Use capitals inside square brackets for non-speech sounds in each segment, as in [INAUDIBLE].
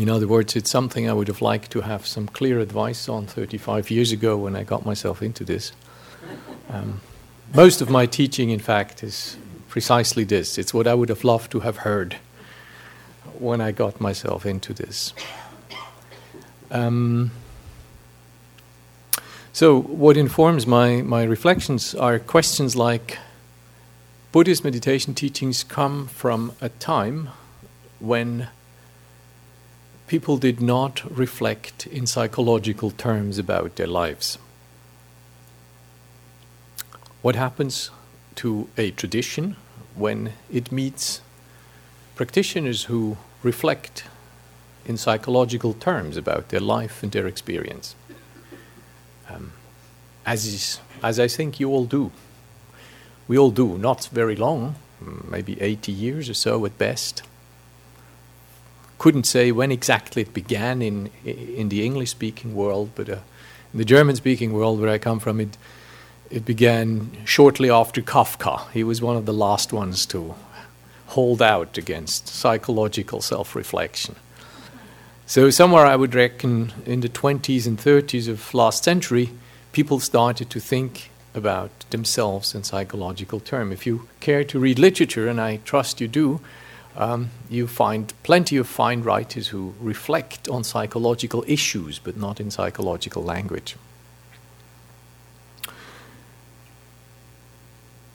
In other words, it's something I would have liked to have some clear advice on 35 years ago when I got myself into this. [LAUGHS] Um, most of my teaching, in fact, is precisely this. It's what I would have loved to have heard when I got myself into this. Um, so, what informs my, my reflections are questions like Buddhist meditation teachings come from a time when people did not reflect in psychological terms about their lives. What happens to a tradition when it meets practitioners who reflect in psychological terms about their life and their experience? Um, as, is, as I think you all do. We all do, not very long, maybe 80 years or so at best couldn't say when exactly it began in in the English speaking world, but uh, in the German speaking world where I come from, it it began shortly after Kafka. He was one of the last ones to hold out against psychological self reflection. So, somewhere I would reckon in the 20s and 30s of last century, people started to think about themselves in psychological terms. If you care to read literature, and I trust you do, um, you find plenty of fine writers who reflect on psychological issues, but not in psychological language.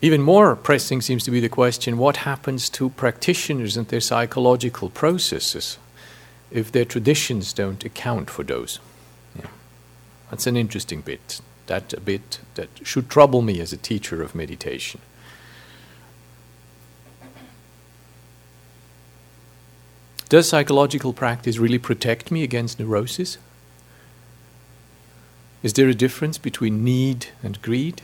Even more pressing seems to be the question what happens to practitioners and their psychological processes if their traditions don't account for those? Yeah. That's an interesting bit. That a bit that should trouble me as a teacher of meditation. Does psychological practice really protect me against neurosis? Is there a difference between need and greed?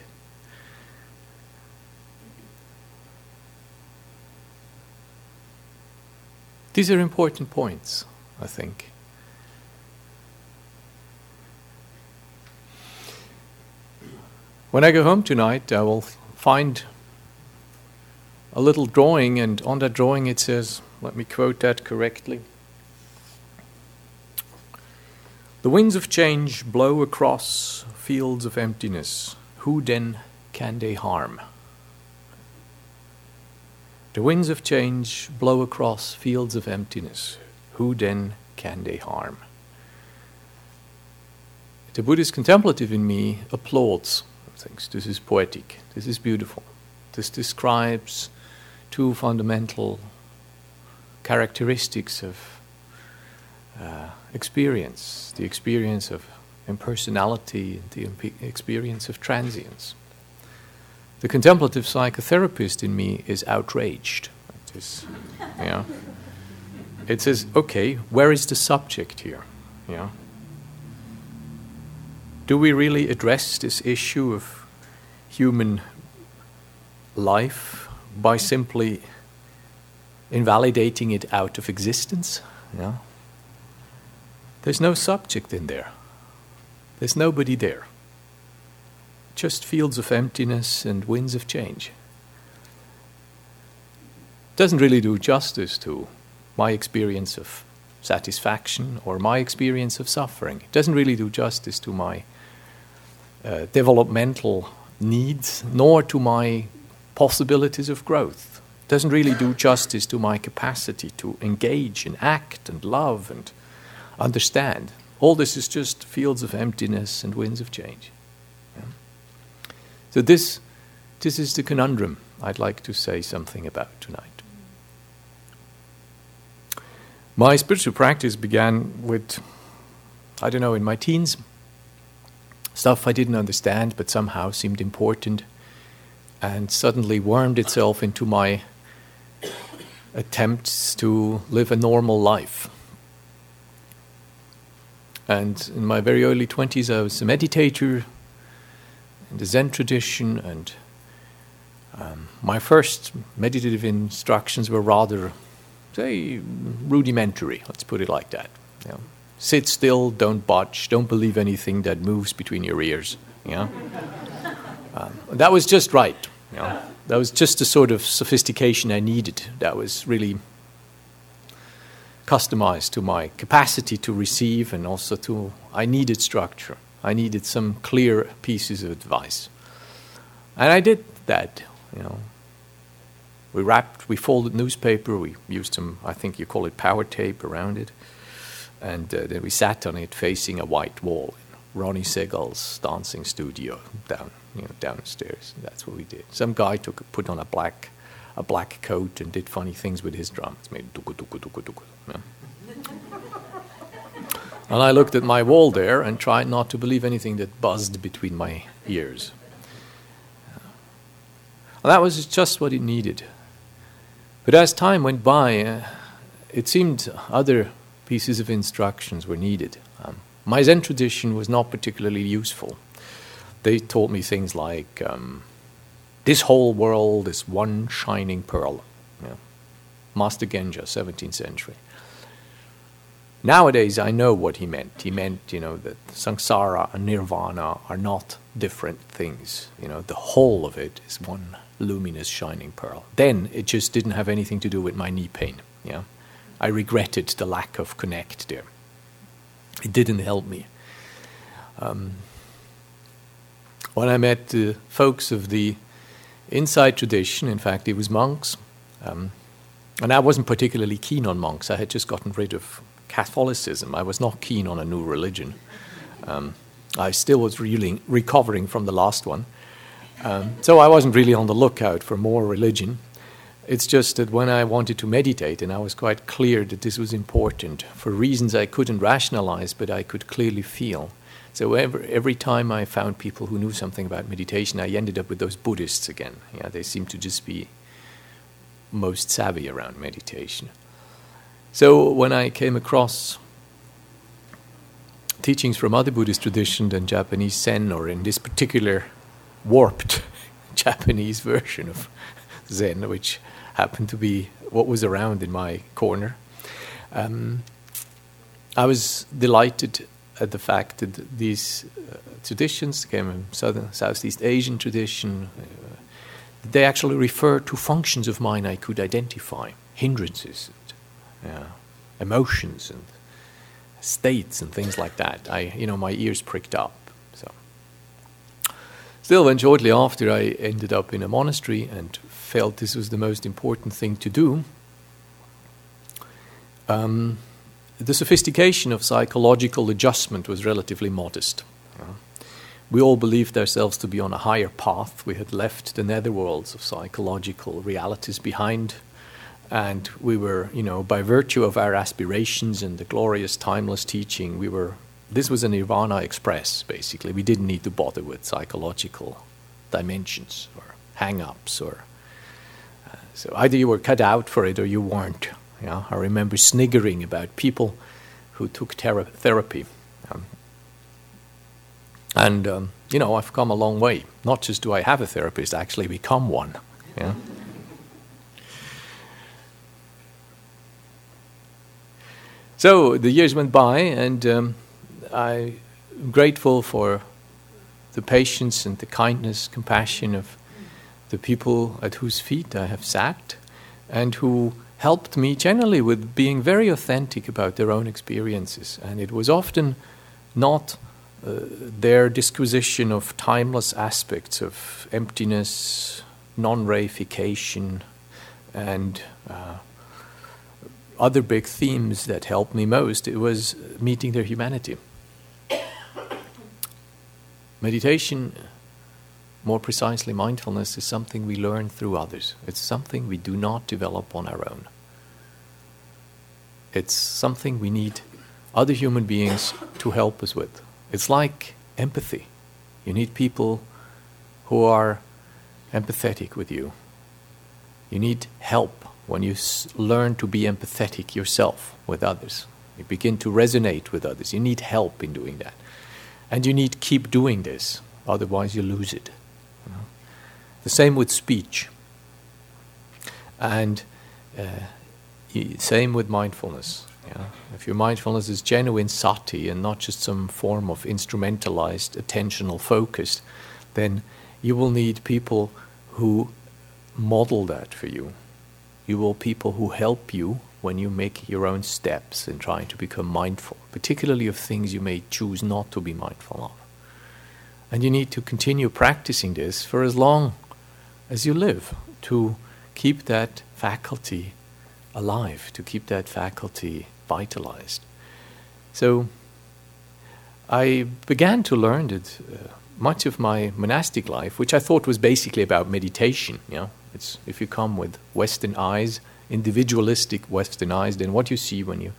These are important points, I think. When I go home tonight, I will find a little drawing, and on that drawing it says, let me quote that correctly. The winds of change blow across fields of emptiness. Who then can they harm? The winds of change blow across fields of emptiness. Who then can they harm? The Buddhist contemplative in me applauds things. This is poetic. This is beautiful. This describes two fundamental characteristics of uh, experience the experience of impersonality, the experience of transience. The contemplative psychotherapist in me is outraged. It, says, okay, where is the subject here? Do we really address this issue of human life by simply invalidating it out of existence. Yeah? There's no subject in there. There's nobody there. Just fields of emptiness and winds of change. Doesn't really do justice to my experience of satisfaction or my experience of suffering. It doesn't really do justice to my uh, developmental needs nor to my possibilities of growth doesn't really do justice to my capacity to engage and act and love and understand. All this is just fields of emptiness and winds of change. Yeah? So, this, this is the conundrum I'd like to say something about tonight. My spiritual practice began with, I don't know, in my teens, stuff I didn't understand but somehow seemed important and suddenly wormed itself into my attempts to live a normal life. And in my very early 20s, I was a meditator in the Zen tradition, and um, my first meditative instructions were rather, say, rudimentary, let's put it like that. You know, sit still, don't budge, don't believe anything that moves between your ears. You [LAUGHS] know? um, that was just right. Know? That was just the sort of sophistication I needed. That was really customized to my capacity to receive and also to I needed structure. I needed some clear pieces of advice. And I did that, you know. We wrapped, we folded newspaper, we used some, I think you call it power tape around it, and uh, then we sat on it facing a white wall in Ronnie Segal's dancing studio down, you know, downstairs. That's what we did. Some guy took put on a black, a black coat and did funny things with his drums, made duku duku duku duku. [LAUGHS] And I looked at my wall there and tried not to believe anything that buzzed between my ears. And that was just what it needed. But as time went by, uh, it seemed other pieces of instructions were needed. Um, my Zen tradition was not particularly useful. They taught me things like um, this whole world is one shining pearl. Yeah. Master Gensha, 17th century. Nowadays, I know what he meant. He meant, you know, that samsara and nirvana are not different things. You know, the whole of it is one luminous shining pearl. Then it just didn't have anything to do with my knee pain. Yeah, I regretted the lack of connect there. It didn't help me. Um, when I met the folks of the Insight tradition, in fact, it was monks, um, and I wasn't particularly keen on monks. I had just gotten rid of Catholicism. I was not keen on a new religion. Um, I still was really recovering from the last one. Um, so I wasn't really on the lookout for more religion. It's just that when I wanted to meditate, and I was quite clear that this was important for reasons I couldn't rationalize, but I could clearly feel. So every, every time I found people who knew something about meditation, I ended up with those Buddhists again. Yeah, they seem to just be most savvy around meditation. So when I came across teachings from other Buddhist traditions than Japanese Zen, or in this particular warped [LAUGHS] Japanese version of Zen, which happened to be what was around in my corner. Um, I was delighted at the fact that these uh, traditions came from Southern Southeast Asian tradition. Uh, they actually refer to functions of mind I could identify, hindrances, and, uh, emotions, and states, and things like that. I, you know, my ears pricked up. So, Still, when shortly after I ended up in a monastery and felt this was the most important thing to do, um, the sophistication of psychological adjustment was relatively modest. We all believed ourselves to be on a higher path. We had left the netherworlds of psychological realities behind, and we were, you know, by virtue of our aspirations and the glorious timeless teaching, we were this was a Nirvana Express, basically. We didn't need to bother with psychological dimensions or hang ups or. Uh, so either you were cut out for it or you weren't. Yeah? I remember sniggering about people who took ter- therapy. Um, and, um, you know, I've come a long way. Not just do I have a therapist, I actually become one. Yeah? So the years went by, and um, I'm grateful for the patience and the kindness, compassion of the people at whose feet I have sat and who helped me generally with being very authentic about their own experiences. And it was often not uh, their disquisition of timeless aspects of emptiness, non reification, and uh, other big themes that helped me most. It was meeting their humanity. Meditation, more precisely mindfulness, is something we learn through others. It's something we do not develop on our own. It's something we need other human beings to help us with. It's like empathy. You need people who are empathetic with you. You need help when you s- learn to be empathetic yourself with others. You begin to resonate with others. You need help in doing that. And you need keep doing this, otherwise, you lose it. The same with speech. And uh, same with mindfulness. Yeah? If your mindfulness is genuine sati and not just some form of instrumentalized attentional focus, then you will need people who model that for you. You will people who help you when you make your own steps in trying to become mindful, particularly of things you may choose not to be mindful of. And you need to continue practicing this for as long as you live to keep that faculty alive, to keep that faculty vitalized. So I began to learn that uh, much of my monastic life, which I thought was basically about meditation, you know, it's if you come with Western eyes, individualistic Western eyes, then what you see when you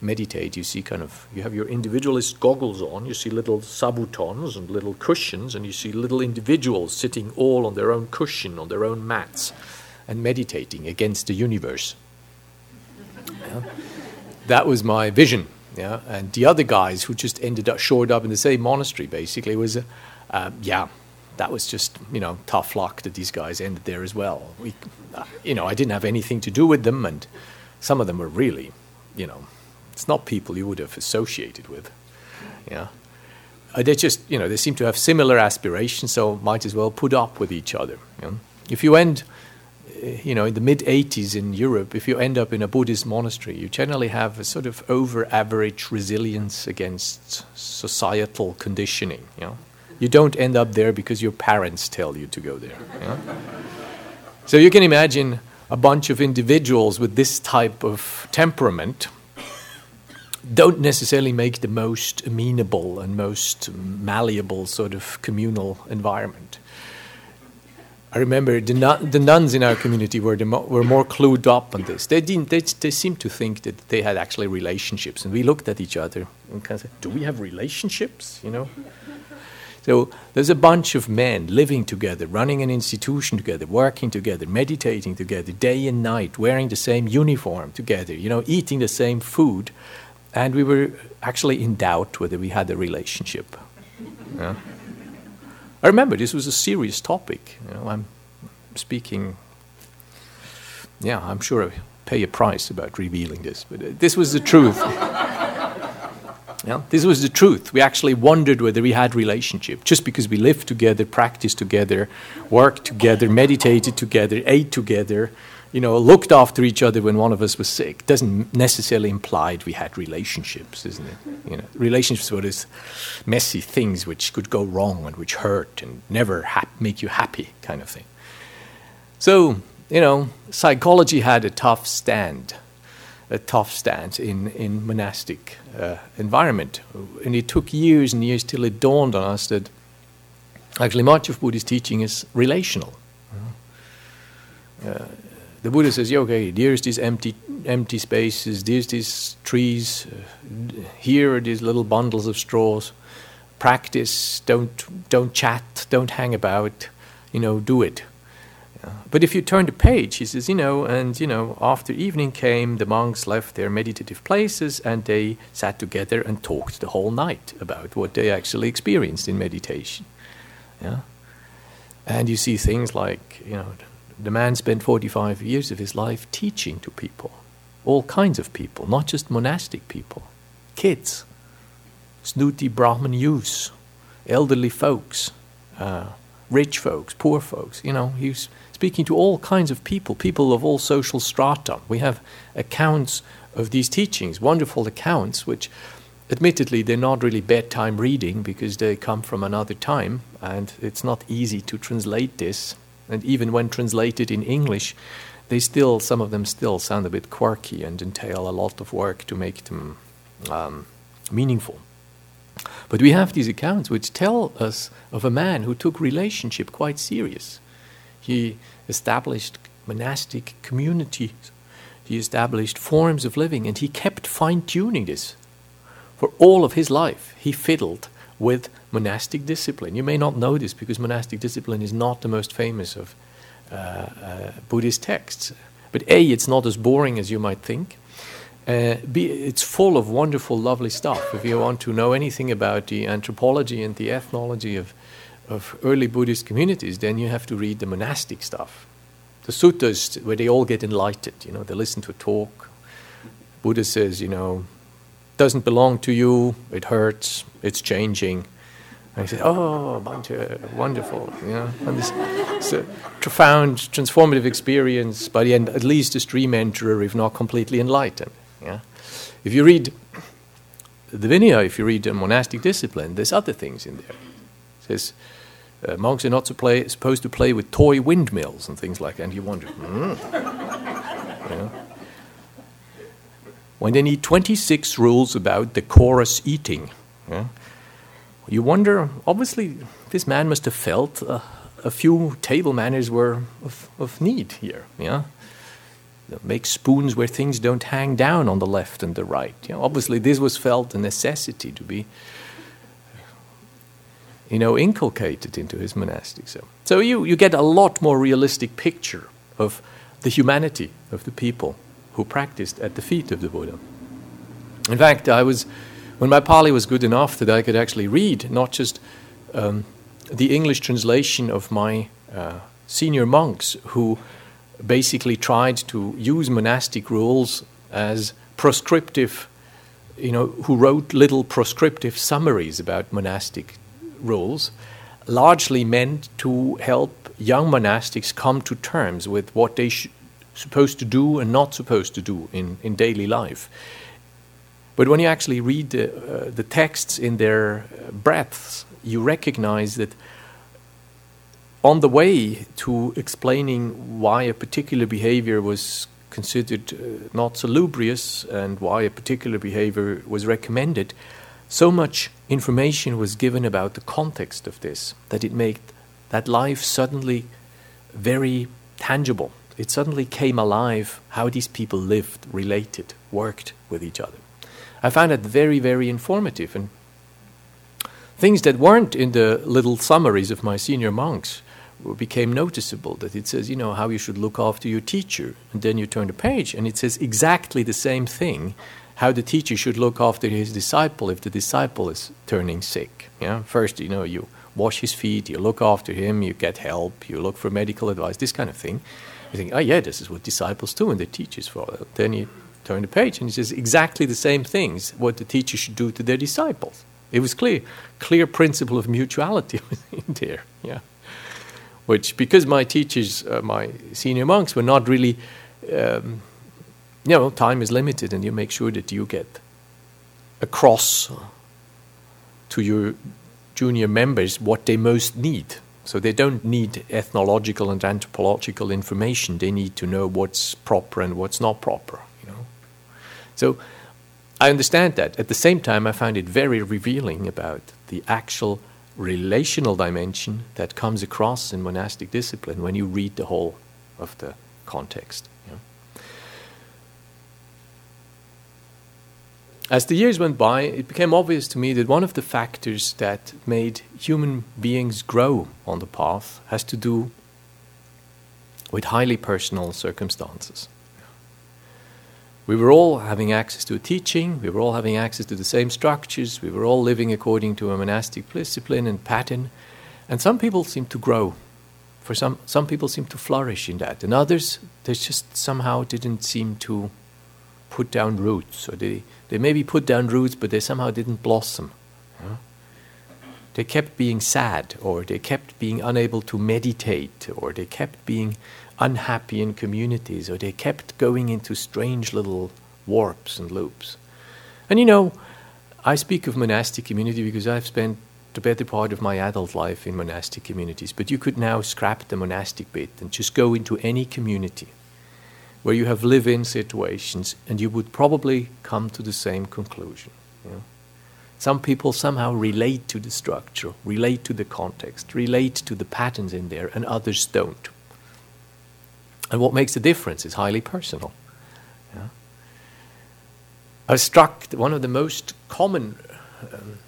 meditate, you see kind of, you have your individualist goggles on, you see little zabutons and little cushions, and you see little individuals sitting all on their own cushion, on their own mats, and meditating against the universe. Yeah. That was my vision. Yeah, and the other guys who just ended up shored up in the same monastery basically was, uh, yeah, that was just you know tough luck that these guys ended there as well. We, uh, you know, I didn't have anything to do with them, and some of them were really, you know, it's not people you would have associated with. Yeah. Uh, they just, you know, they seem to have similar aspirations, so might as well put up with each other. You know? If you end, you know, in the mid 80s in Europe, if you end up in a Buddhist monastery, you generally have a sort of over average resilience against societal conditioning. You know? You don't end up there because your parents tell you to go there. You know? so you can imagine a bunch of individuals with this type of temperament don't necessarily make the most amenable and most malleable sort of communal environment. I remember the, nun, the nuns in our community were, mo- were more clued up on this. They, didn't, they, they seemed to think that they had actually relationships. And we looked at each other and kind of said, Do we have relationships? You know? So there's a bunch of men living together, running an institution together, working together, meditating together, day and night, wearing the same uniform together, you know, eating the same food and we were actually in doubt whether we had a relationship. Yeah. I remember this was a serious topic. You know, I'm speaking. Yeah, I'm sure I pay a price about revealing this, but uh, this was the truth. [LAUGHS] yeah, this was the truth. We actually wondered whether we had relationship just because we lived together, practiced together, worked together, meditated together, ate together you know, looked after each other when one of us was sick doesn't necessarily imply we had relationships, isn't it? You know, relationships were these messy things which could go wrong and which hurt and never make you happy, kind of thing. So, you know, psychology had a tough stand, a tough stance in in monastic uh, environment, and it took years and years till it dawned on us that actually much of Buddhist teaching is relational. Uh, the Buddha says, yeah, okay, there's these empty, empty spaces, there's these trees, uh, here are these little bundles of straws. Practice, don't, don't chat, don't hang about, you know, do it. But if you turn the page, he says, you know, and, you know, after evening came, the monks left their meditative places and they sat together and talked the whole night about what they actually experienced in meditation. Yeah? And you see things like, you know, the man spent 45 years of his life teaching to people, all kinds of people, not just monastic people, kids, snooty Brahmin youths, elderly folks, uh, rich folks, poor folks. You know, he was speaking to all kinds of people, people of all social strata. We have accounts of these teachings, wonderful accounts, which admittedly they're not really bedtime reading because they come from another time and it's not easy to translate this and even when translated in English, they still, some of them still sound a bit quirky and entail a lot of work to make them um, meaningful. But we have these accounts which tell us of a man who took relationship quite serious. He established monastic communities, he established forms of living, and he kept fine tuning this. For all of his life, he fiddled with monastic discipline. You may not know this because monastic discipline is not the most famous of uh, uh, Buddhist texts. But A, it's not as boring as you might think. Uh, B, it's full of wonderful, lovely stuff. If you want to know anything about the anthropology and the ethnology of, of early Buddhist communities, then you have to read the monastic stuff. The suttas, where they all get enlightened, you know, they listen to a talk. Buddha says, you know, doesn't belong to you, it hurts, it's changing. And he said, "Oh, wonderful!" You know, and this, this a profound, transformative experience. By the end, at least a stream enterer, if not completely enlightened. Yeah, if you read the Vinaya, if you read the monastic discipline, there's other things in there. It says uh, monks are not to play, supposed to play with toy windmills and things like that. And you wonder, [LAUGHS] mm. know? When they need 26 rules about decorous eating. Yeah? You wonder, obviously, this man must have felt uh, a few table manners were of, of need here. Yeah? Make spoons where things don't hang down on the left and the right. Obviously, this was felt a necessity to be, you know, inculcated into his monastic. So, so you, you get a lot more realistic picture of the humanity of the people who practiced at the feet of the Buddha. In fact, I was when my Pali was good enough that I could actually read not just um, the English translation of my uh, senior monks who basically tried to use monastic rules as proscriptive, you know, who wrote little proscriptive summaries about monastic rules, largely meant to help young monastics come to terms with what they are supposed to do and not supposed to do in, in daily life. But when you actually read the, uh, the texts in their uh, breadths, you recognize that on the way to explaining why a particular behavior was considered uh, not salubrious and why a particular behavior was recommended, so much information was given about the context of this that it made that life suddenly very tangible. It suddenly came alive how these people lived, related, worked with each other. I found it very, very informative. And things that weren't in the little summaries of my senior monks became noticeable. That it says, you know, how you should look after your teacher. And then you turn the page and it says exactly the same thing how the teacher should look after his disciple if the disciple is turning sick. Yeah? First, you know, you wash his feet, you look after him, you get help, you look for medical advice, this kind of thing. You think, oh, yeah, this is what disciples do and the teachers follow. Then you turn the page and he says exactly the same things what the teacher should do to their disciples. It was clear, clear principle of mutuality [LAUGHS] in there. Yeah, which because my teachers, uh, my senior monks, were not really, um, you know, time is limited, and you make sure that you get across to your junior members what they most need. So they don't need ethnological and anthropological information. They need to know what's proper and what's not proper. You know, so I understand that. At the same time, I find it very revealing about the actual relational dimension that comes across in monastic discipline when you read the whole of the context. As the years went by, it became obvious to me that one of the factors that made human beings grow on the path has to do with highly personal circumstances we were all having access to a teaching, we were all having access to the same structures, we were all living according to a monastic discipline and pattern. And some people seem to grow. For some, some people seem to flourish in that. And others, they just somehow didn't seem to put down roots. Or they, they maybe put down roots, but they somehow didn't blossom. They kept being sad, or they kept being unable to meditate, or they kept being unhappy in communities, or they kept going into strange little warps and loops. And you know, I speak of monastic community because I've spent the better part of my adult life in monastic communities, but you could now scrap the monastic bit and just go into any community where you have live in situations and you would probably come to the same conclusion. You know? Some people somehow relate to the structure, relate to the context, relate to the patterns in there, and others don't. And what makes the difference is highly personal. Yeah? I struck one of the most common um,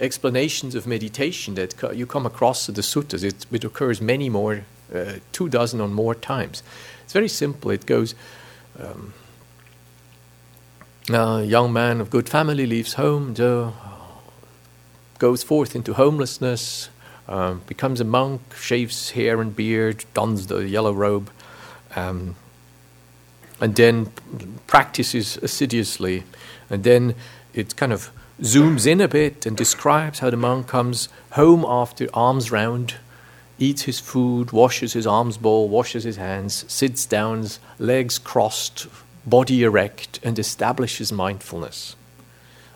explanations of meditation that co- you come across in the suttas, it, it occurs many more, uh, two dozen or more times. It's very simple. It goes, um, a young man of good family leaves home, goes forth into homelessness, um, becomes a monk, shaves hair and beard, dons the yellow robe, um, and then practices assiduously, and then it kind of zooms in a bit and describes how the monk comes home after alms round, eats his food, washes his alms bowl, washes his hands, sits down, legs crossed, body erect, and establishes mindfulness.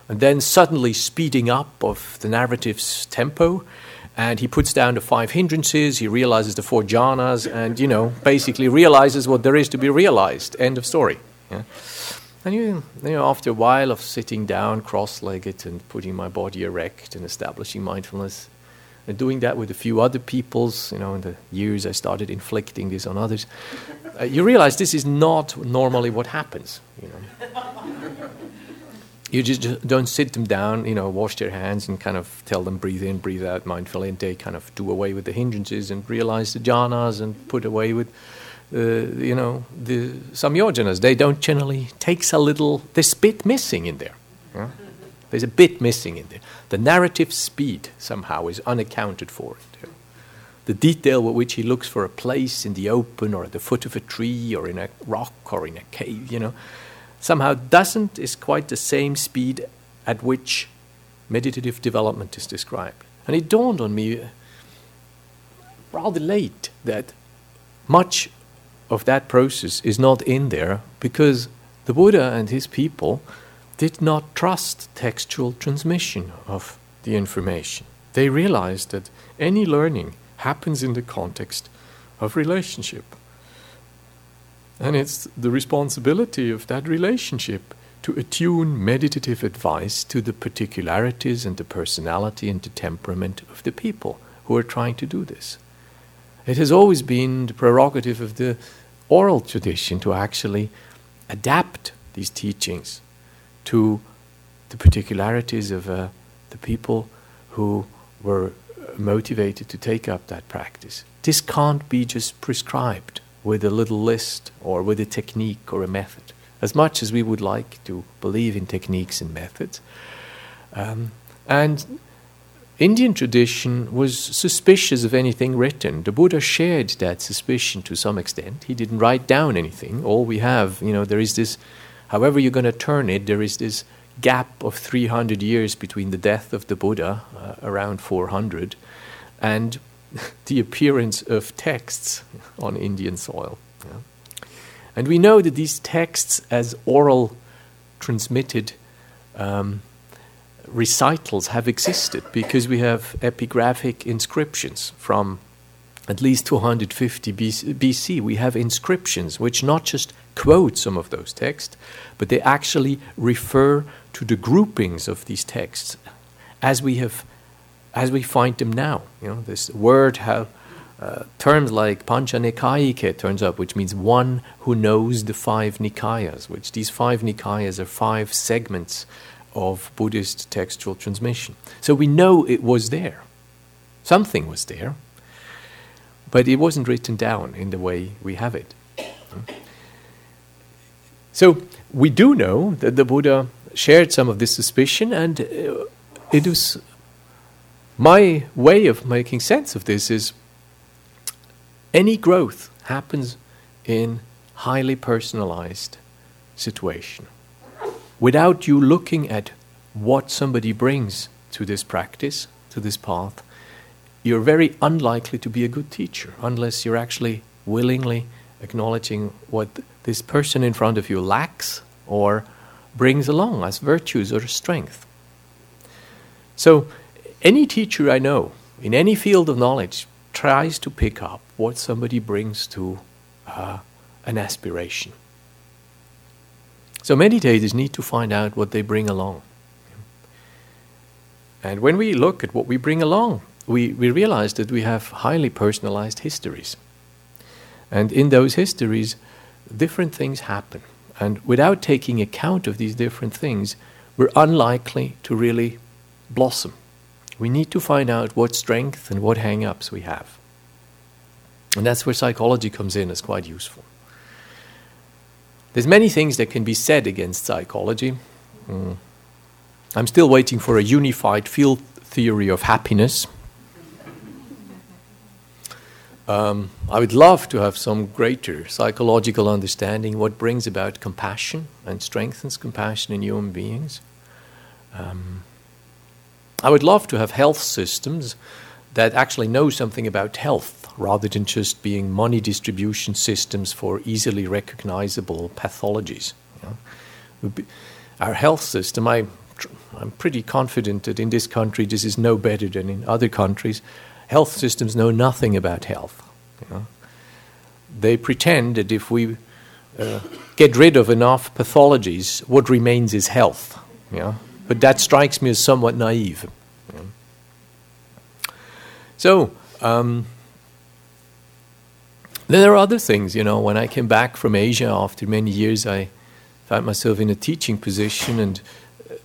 And then suddenly speeding up of the narrative's tempo, and he puts down the five hindrances, he realizes the four jhanas, and, you know, basically realizes what there is to be realized. End of story. Yeah? And you, you know, after a while of sitting down cross-legged and putting my body erect and establishing mindfulness, and doing that with a few other peoples, you know, in the years I started inflicting this on others, uh, you realize this is not normally what happens, you know. you just don't sit them down, you know, wash their hands and kind of tell them breathe in, breathe out mindfully, and they kind of do away with the hindrances and realize the jhanas and put away with uh, you know, the samyojanas, they don't generally, takes a little, there's a bit missing in there. Yeah? There's a bit missing in there. The narrative speed somehow is unaccounted for. The detail with which he looks for a place in the open or at the foot of a tree or in a rock or in a cave, you know, somehow doesn't, is quite the same speed at which meditative development is described. And it dawned on me uh, rather late that much of that process is not in there because the Buddha and his people did not trust textual transmission of the information. They realized that any learning happens in the context of relationship. And it's the responsibility of that relationship to attune meditative advice to the particularities and the personality and the temperament of the people who are trying to do this. It has always been the prerogative of the oral tradition to actually adapt these teachings to the particularities of uh, the people who were motivated to take up that practice. This can't be just prescribed with a little list or with a technique or a method. As much as we would like to believe in techniques and methods. Um, and Indian tradition was suspicious of anything written. The Buddha shared that suspicion to some extent. He didn't write down anything. All we have, you know, there is this, however you're going to turn it, there is this gap of 300 years between the death of the Buddha, uh, around 400, and [LAUGHS] the appearance of texts on Indian soil. Yeah. And we know that these texts, as oral transmitted, um, recitals have existed because we have epigraphic inscriptions from at least 250 BC. We have inscriptions which not just quote some of those texts, but they actually refer to the groupings of these texts as we have, as we find them now. You know, this word how. Uh, terms like Panchanikayike turns up, which means one who knows the five Nikayas, which these five Nikayas are five segments of Buddhist textual transmission. So we know it was there. Something was there, but it wasn't written down in the way we have it. So we do know that the Buddha shared some of this suspicion, and uh, it was my way of making sense of this is any growth happens in highly personalized situation without you looking at what somebody brings to this practice, to this path, you're very unlikely to be a good teacher unless you're actually willingly acknowledging what this person in front of you lacks or brings along as virtues or strength. So, any teacher I know in any field of knowledge tries to pick up what somebody brings to uh, an aspiration. So meditators need to find out what they bring along. And when we look at what we bring along, we, we realize that we have highly personalized histories. And in those histories, different things happen. And without taking account of these different things, we're unlikely to really blossom. We need to find out what strength and what hang ups we have. And that's where psychology comes in as quite useful. There's many things that can be said against psychology. Mm. I'm still waiting for a unified field theory of happiness. Um, I would love to have some greater psychological understanding what brings about compassion and strengthens compassion in human beings. Um, I would love to have health systems that actually know something about health rather than just being money distribution systems for easily recognizable pathologies. Our health system, I, I'm pretty confident that in this country this is no better than in other countries. Health systems know nothing about health. You know? They pretend that if we uh, get rid of enough pathologies, what remains is health. You know? But that strikes me as somewhat naive. You know? So, um, there are other things, you know. When I came back from Asia after many years, I found myself in a teaching position and uh,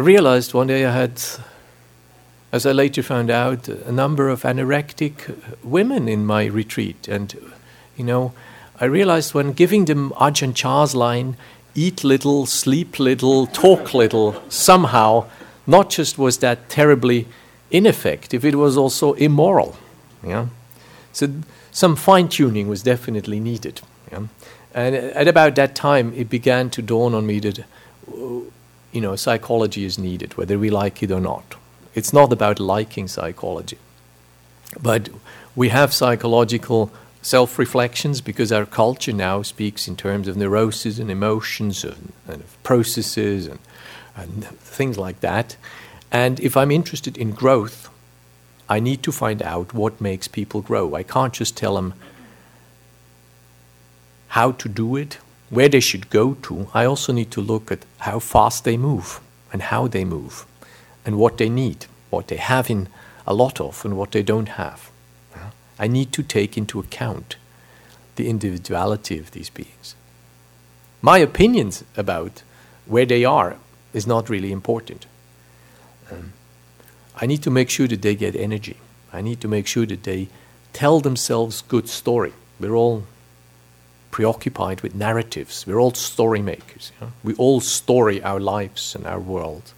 realized one day I had, as I later found out, a number of anorectic women in my retreat. And, you know, I realized when giving them Ajahn Chah's line, eat little, sleep little, talk little, somehow, not just was that terribly ineffective, it was also immoral. Yeah? So some fine tuning was definitely needed. Yeah? And at about that time, it began to dawn on me that, you know, psychology is needed, whether we like it or not. It's not about liking psychology, but we have psychological self reflections because our culture now speaks in terms of neuroses and emotions and, and processes and, and things like that. And if I'm interested in growth, I need to find out what makes people grow. I can't just tell them how to do it, where they should go to. I also need to look at how fast they move and how they move and what they need, what they have in a lot of and what they don't have. I need to take into account the individuality of these beings. My opinions about where they are is not really important. Um, I need to make sure that they get energy. I need to make sure that they tell themselves good story. We're all preoccupied with narratives. We're all story makers. You know? We all story our lives and our world.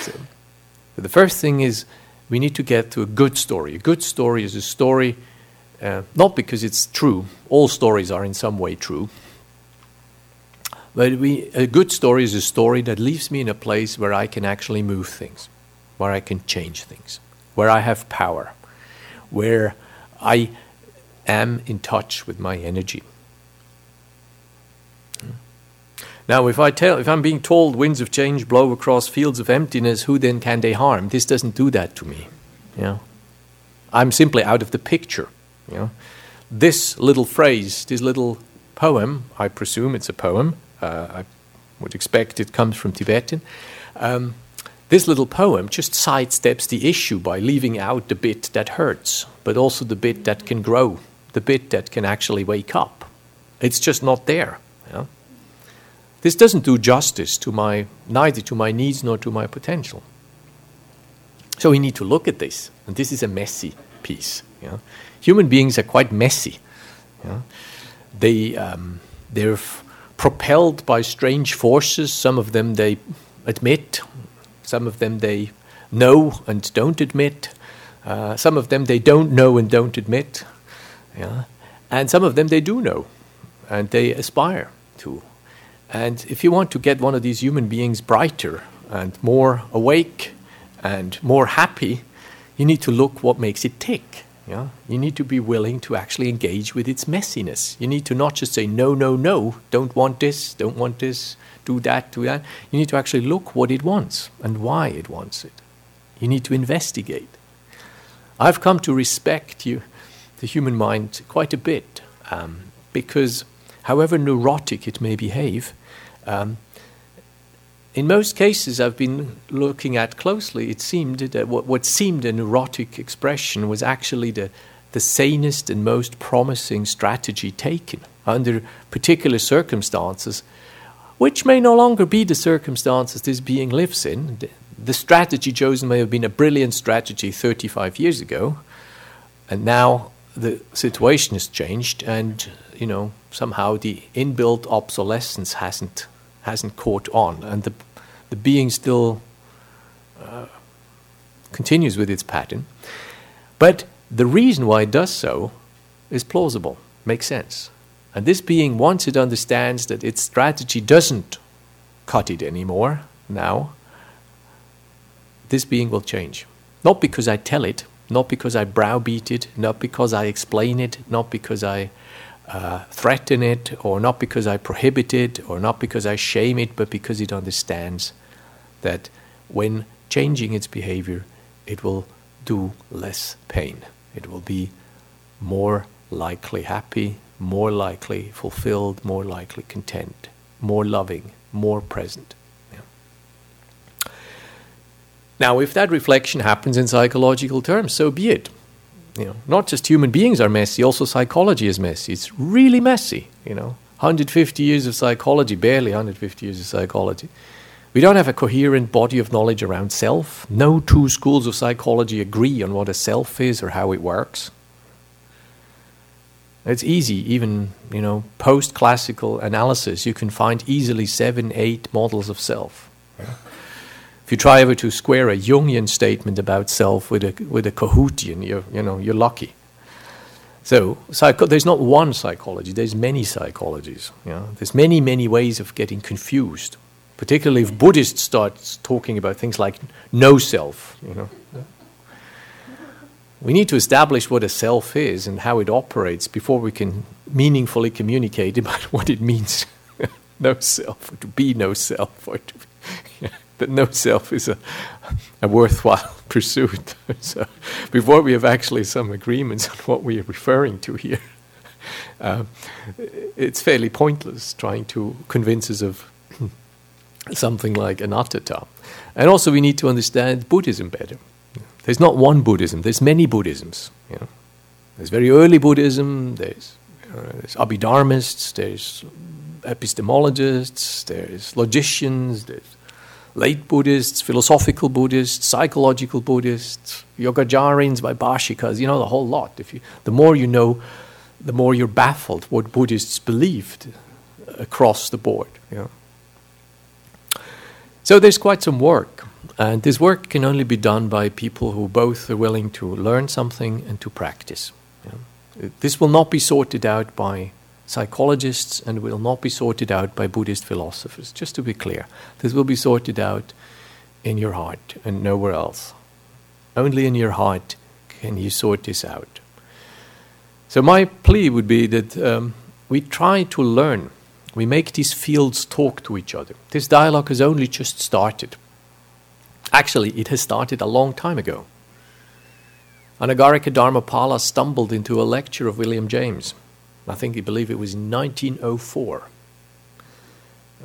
So, the first thing is we need to get to a good story. A good story is a story uh, not because it's true. All stories are in some way true. But we, a good story is a story that leaves me in a place where I can actually move things, where I can change things, where I have power, where I am in touch with my energy. Now, if I tell, if I'm being told winds of change blow across fields of emptiness, who then can they harm? This doesn't do that to me. You know? I'm simply out of the picture. You know? This little phrase, this little poem, I presume it's a poem. Uh, I would expect it comes from Tibetan. Um, this little poem just sidesteps the issue by leaving out the bit that hurts, but also the bit that can grow, the bit that can actually wake up. It's just not there. This doesn't do justice to my neither to my needs nor to my potential. So we need to look at this, and this is a messy piece. Know? Human beings are quite messy. Know? They um, they're f- propelled by strange forces. Some of them they admit, some of them they know and don't admit. Uh, some of them they don't know and don't admit. Yeah? And some of them they do know and they aspire to. And if you want to get one of these human beings brighter and more awake and more happy, you need to look what makes it tick. Yeah? You need to be willing to actually engage with its messiness. You need to not just say, no, no, no, don't want this, don't want this, do that, do that. You need to actually look what it wants and why it wants it. You need to investigate. I've come to respect you, the human mind quite a bit um, because, however neurotic it may behave, um, in most cases I've been looking at closely, it seemed that what, what seemed a neurotic expression was actually the, the sanest and most promising strategy taken under particular circumstances, which may no longer be the circumstances this being lives in. The, the strategy chosen may have been a brilliant strategy 35 years ago, and now the situation has changed, and you know somehow the inbuilt obsolescence hasn't hasn't caught on, and the, the being still uh, continues with its pattern. But the reason why it does so is plausible, makes sense. And this being, once it understands that its strategy doesn't cut it anymore now, this being will change. Not because I tell it, not because I browbeat it, not because I explain it, not because I uh, threaten it, or not because I prohibit it, or not because I shame it, but because it understands that when changing its behavior, it will do less pain. It will be more likely happy, more likely fulfilled, more likely content, more loving, more present. Now, if that reflection happens in psychological terms, so be it. You know, not just human beings are messy, also psychology is messy. It's really messy, you know. 150 years of psychology, barely 150 years of psychology. We don't have a coherent body of knowledge around self. No two schools of psychology agree on what a self is or how it works. It's easy, even you know, post-classical analysis, you can find easily seven, eight models of self. If you try ever to square a Jungian statement about self with a with a Kohutian, you're you know you're lucky. So psycho- there's not one psychology. There's many psychologies. Yeah? There's many many ways of getting confused. Particularly if Buddhists start talking about things like no self. You know. We need to establish what a self is and how it operates before we can meaningfully communicate about [LAUGHS] what it means [LAUGHS] no self, or to be no self, or to be, that no self is a, a worthwhile [LAUGHS] pursuit. [LAUGHS] so, before we have actually some agreements on what we are referring to here, uh, [LAUGHS] it's fairly pointless trying to convince us of [CLEARS THROAT] something like anatta. And also, we need to understand Buddhism better. There's not one Buddhism, there's many Buddhisms. You know? There's very early Buddhism, there's, uh, there's Abhidharmists, there's epistemologists, there's logicians, there's late Buddhists, philosophical Buddhists, psychological Buddhists, Yogacarins, Vaibhashikas, you know, the whole lot. If you, the more you know, the more you're baffled what Buddhists believed across the board. You know. So there's quite some work and this work can only be done by people who both are willing to learn something and to practice. This will not be sorted out by psychologists and will not be sorted out by Buddhist philosophers, just to be clear. This will be sorted out in your heart and nowhere else. Only in your heart can you sort this out. So, my plea would be that um, we try to learn. We make these fields talk to each other. This dialogue has only just started. Actually, it has started a long time ago. Anagarika Dharmapala stumbled into a lecture of William James. I think he believed it was 1904.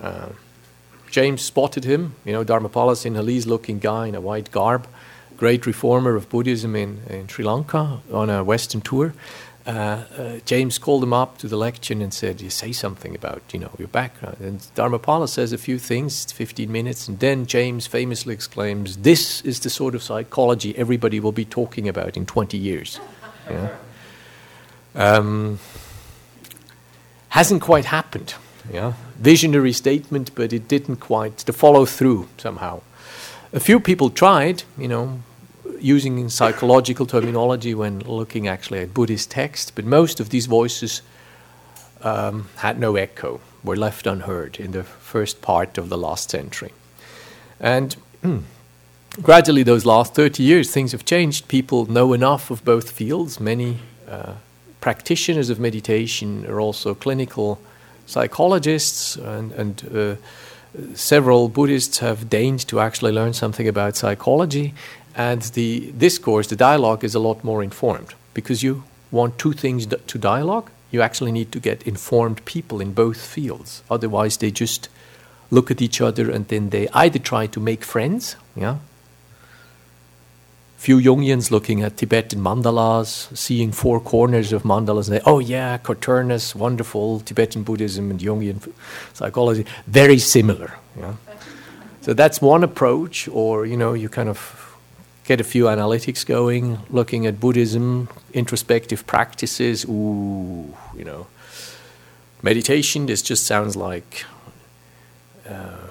Uh, James spotted him, you know, Dharmapala, Sinhalese looking guy in a white garb, great reformer of Buddhism in, in Sri Lanka on a Western tour. Uh, uh, James called him up to the lecture and said, "You say something about you know your background." And Dharmapala says a few things, 15 minutes, and then James famously exclaims, "This is the sort of psychology everybody will be talking about in 20 years." Yeah. Um, hasn't quite happened. Yeah, visionary statement, but it didn't quite to follow through somehow. A few people tried, you know, using psychological terminology when looking actually at Buddhist texts, but most of these voices um, had no echo, were left unheard in the first part of the last century. And gradually, those last 30 years, things have changed. People know enough of both fields. Many uh, practitioners of meditation are also clinical psychologists, and, and uh, several Buddhists have deigned to actually learn something about psychology. And the discourse, the dialogue, is a lot more informed because you want two things to dialogue. You actually need to get informed people in both fields. Otherwise, they just look at each other and then they either try to make friends, yeah. Few Jungians looking at Tibetan mandalas, seeing four corners of mandalas, and they, oh yeah, quaternios, wonderful, Tibetan Buddhism and Jungian psychology, very similar. Yeah? So that's one approach, or you know, you kind of get a few analytics going, looking at Buddhism, introspective practices. Ooh, you know, meditation. This just sounds like uh,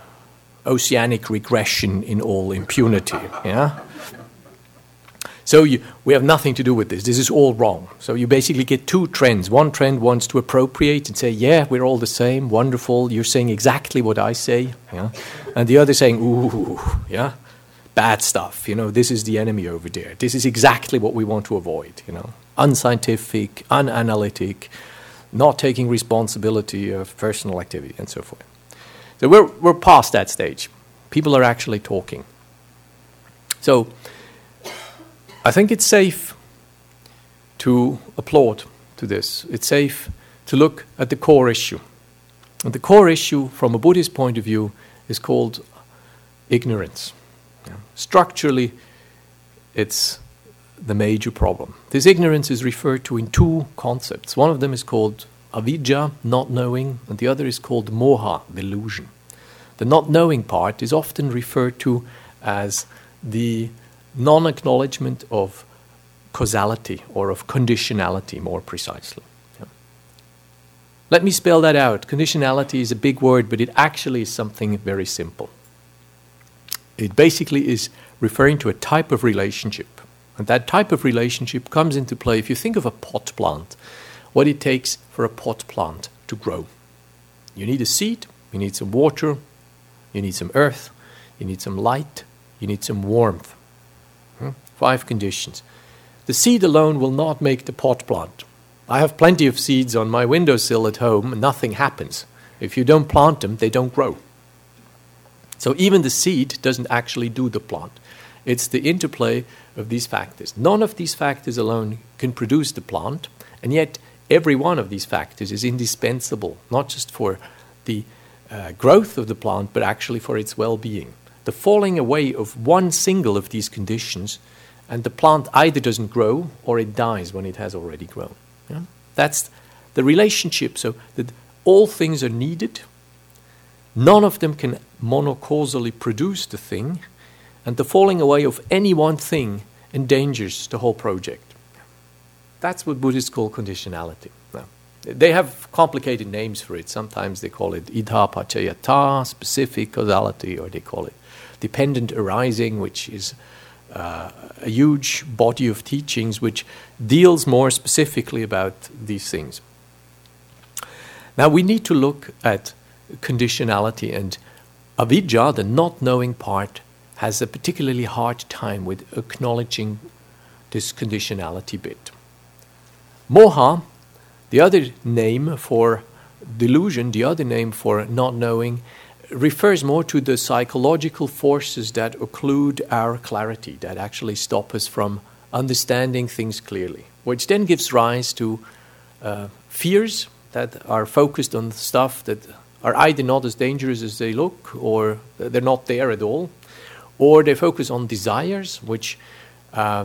oceanic regression in all impunity. Yeah. So you, we have nothing to do with this. This is all wrong. So you basically get two trends. One trend wants to appropriate and say, "Yeah, we're all the same. Wonderful. You're saying exactly what I say." Yeah? And the other saying, "Ooh, yeah, bad stuff. You know, this is the enemy over there. This is exactly what we want to avoid. You know, unscientific, unanalytic, not taking responsibility of personal activity, and so forth." So we're we're past that stage. People are actually talking. So I think it's safe to applaud to this. It's safe to look at the core issue. And the core issue, from a Buddhist point of view, is called ignorance. Yeah. Structurally, it's the major problem. This ignorance is referred to in two concepts. One of them is called avidya, not knowing, and the other is called moha, delusion. The not knowing part is often referred to as the non acknowledgement of causality or of conditionality, more precisely. Let me spell that out. Conditionality is a big word, but it actually is something very simple. It basically is referring to a type of relationship. And that type of relationship comes into play if you think of a pot plant, what it takes for a pot plant to grow. You need a seed, you need some water, you need some earth, you need some light, you need some warmth. Five conditions. The seed alone will not make the pot plant. I have plenty of seeds on my windowsill at home, and nothing happens. If you don't plant them, they don't grow. So even the seed doesn't actually do the plant. It's the interplay of these factors. None of these factors alone can produce the plant, and yet every one of these factors is indispensable, not just for the uh, growth of the plant, but actually for its well being. The falling away of one single of these conditions and the plant either doesn't grow or it dies when it has already grown. Yeah? That's the relationship, so that all things are needed, none of them can monocausally produce the thing, and the falling away of any one thing endangers the whole project. That's what Buddhists call conditionality. Now, they have complicated names for it. Sometimes they call it idappaccayata, specific causality, or they call it dependent arising, which is uh, a huge body of teachings which deals more specifically about these things. Now we need to look at conditionality and avidya, the not knowing part, has a particularly hard time with acknowledging this conditionality bit. Moha, the other name for delusion, the other name for not knowing, refers more to the psychological forces that occlude our clarity, that actually stop us from understanding things clearly, which then gives rise to uh, fears that are focused on stuff that are either not as dangerous as they look, or they're not there at all, or they focus on desires which uh,